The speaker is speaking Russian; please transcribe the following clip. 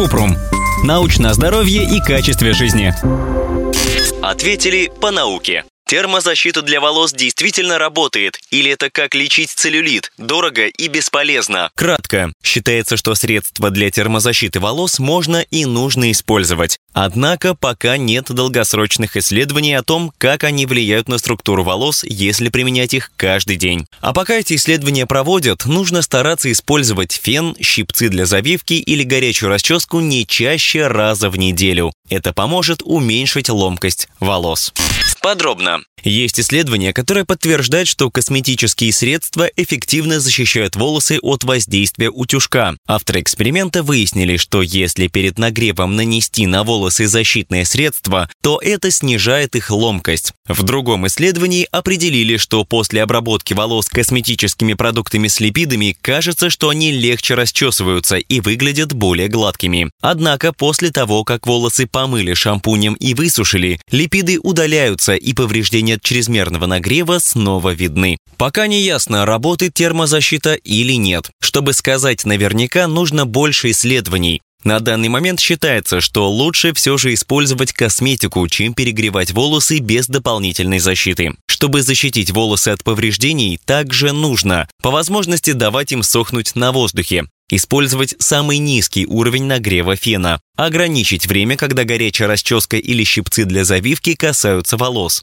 Купрум. Научное здоровье и качестве жизни. Ответили по науке. Термозащита для волос действительно работает, или это как лечить целлюлит, дорого и бесполезно? Кратко. Считается, что средства для термозащиты волос можно и нужно использовать. Однако пока нет долгосрочных исследований о том, как они влияют на структуру волос, если применять их каждый день. А пока эти исследования проводят, нужно стараться использовать фен, щипцы для завивки или горячую расческу не чаще раза в неделю. Это поможет уменьшить ломкость волос. Подробно. Есть исследования, которые подтверждают, что косметические средства эффективно защищают волосы от воздействия утюжка. Авторы эксперимента выяснили, что если перед нагревом нанести на волосы защитное средство, то это снижает их ломкость. В другом исследовании определили, что после обработки волос косметическими продуктами с липидами кажется, что они легче расчесываются и выглядят более гладкими. Однако после того, как волосы помыли шампунем и высушили, липиды удаляются и повреждения от чрезмерного нагрева снова видны. Пока не ясно, работает термозащита или нет. Чтобы сказать наверняка, нужно больше исследований. На данный момент считается, что лучше все же использовать косметику, чем перегревать волосы без дополнительной защиты. Чтобы защитить волосы от повреждений, также нужно по возможности давать им сохнуть на воздухе, использовать самый низкий уровень нагрева фена, ограничить время, когда горячая расческа или щипцы для завивки касаются волос,